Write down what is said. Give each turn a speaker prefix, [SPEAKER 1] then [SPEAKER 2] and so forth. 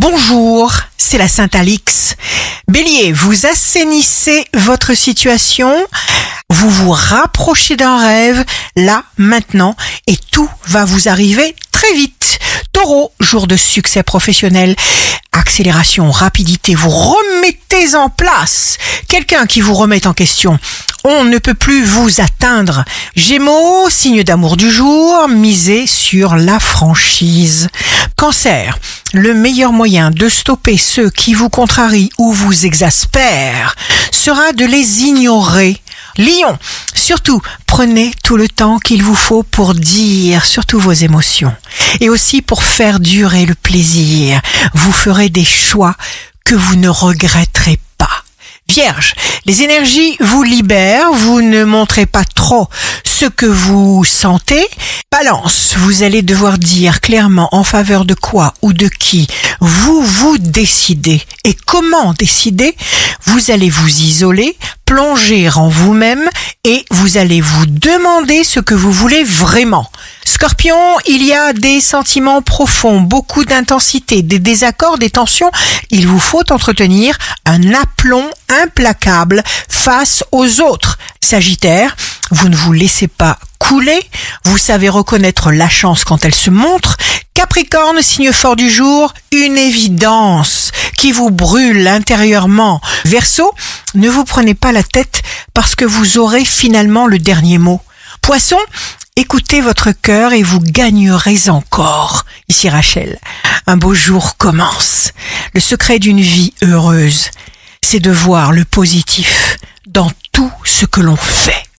[SPEAKER 1] Bonjour, c'est la Sainte Alix. Bélier, vous assainissez votre situation, vous vous rapprochez d'un rêve, là, maintenant, et tout va vous arriver très vite. Taureau, jour de succès professionnel, accélération, rapidité, vous remettez en place quelqu'un qui vous remet en question. On ne peut plus vous atteindre. Gémeaux, signe d'amour du jour, misez sur la franchise. Cancer, le meilleur moyen de stopper ceux qui vous contrarient ou vous exaspèrent sera de les ignorer. Lion, surtout, prenez tout le temps qu'il vous faut pour dire surtout vos émotions et aussi pour faire durer le plaisir. Vous ferez des choix que vous ne regretterez. Vierge, les énergies vous libèrent, vous ne montrez pas trop ce que vous sentez. Balance, vous allez devoir dire clairement en faveur de quoi ou de qui vous vous décidez. Et comment décider? Vous allez vous isoler, plonger en vous-même et vous allez vous demander ce que vous voulez vraiment. Scorpion, il y a des sentiments profonds, beaucoup d'intensité, des désaccords, des tensions. Il vous faut entretenir un aplomb implacable face aux autres. Sagittaire, vous ne vous laissez pas couler, vous savez reconnaître la chance quand elle se montre. Capricorne, signe fort du jour, une évidence qui vous brûle intérieurement. Verseau, ne vous prenez pas la tête parce que vous aurez finalement le dernier mot. Poisson, écoutez votre cœur et vous gagnerez encore. Ici Rachel, un beau jour commence. Le secret d'une vie heureuse, c'est de voir le positif dans tout ce que l'on fait.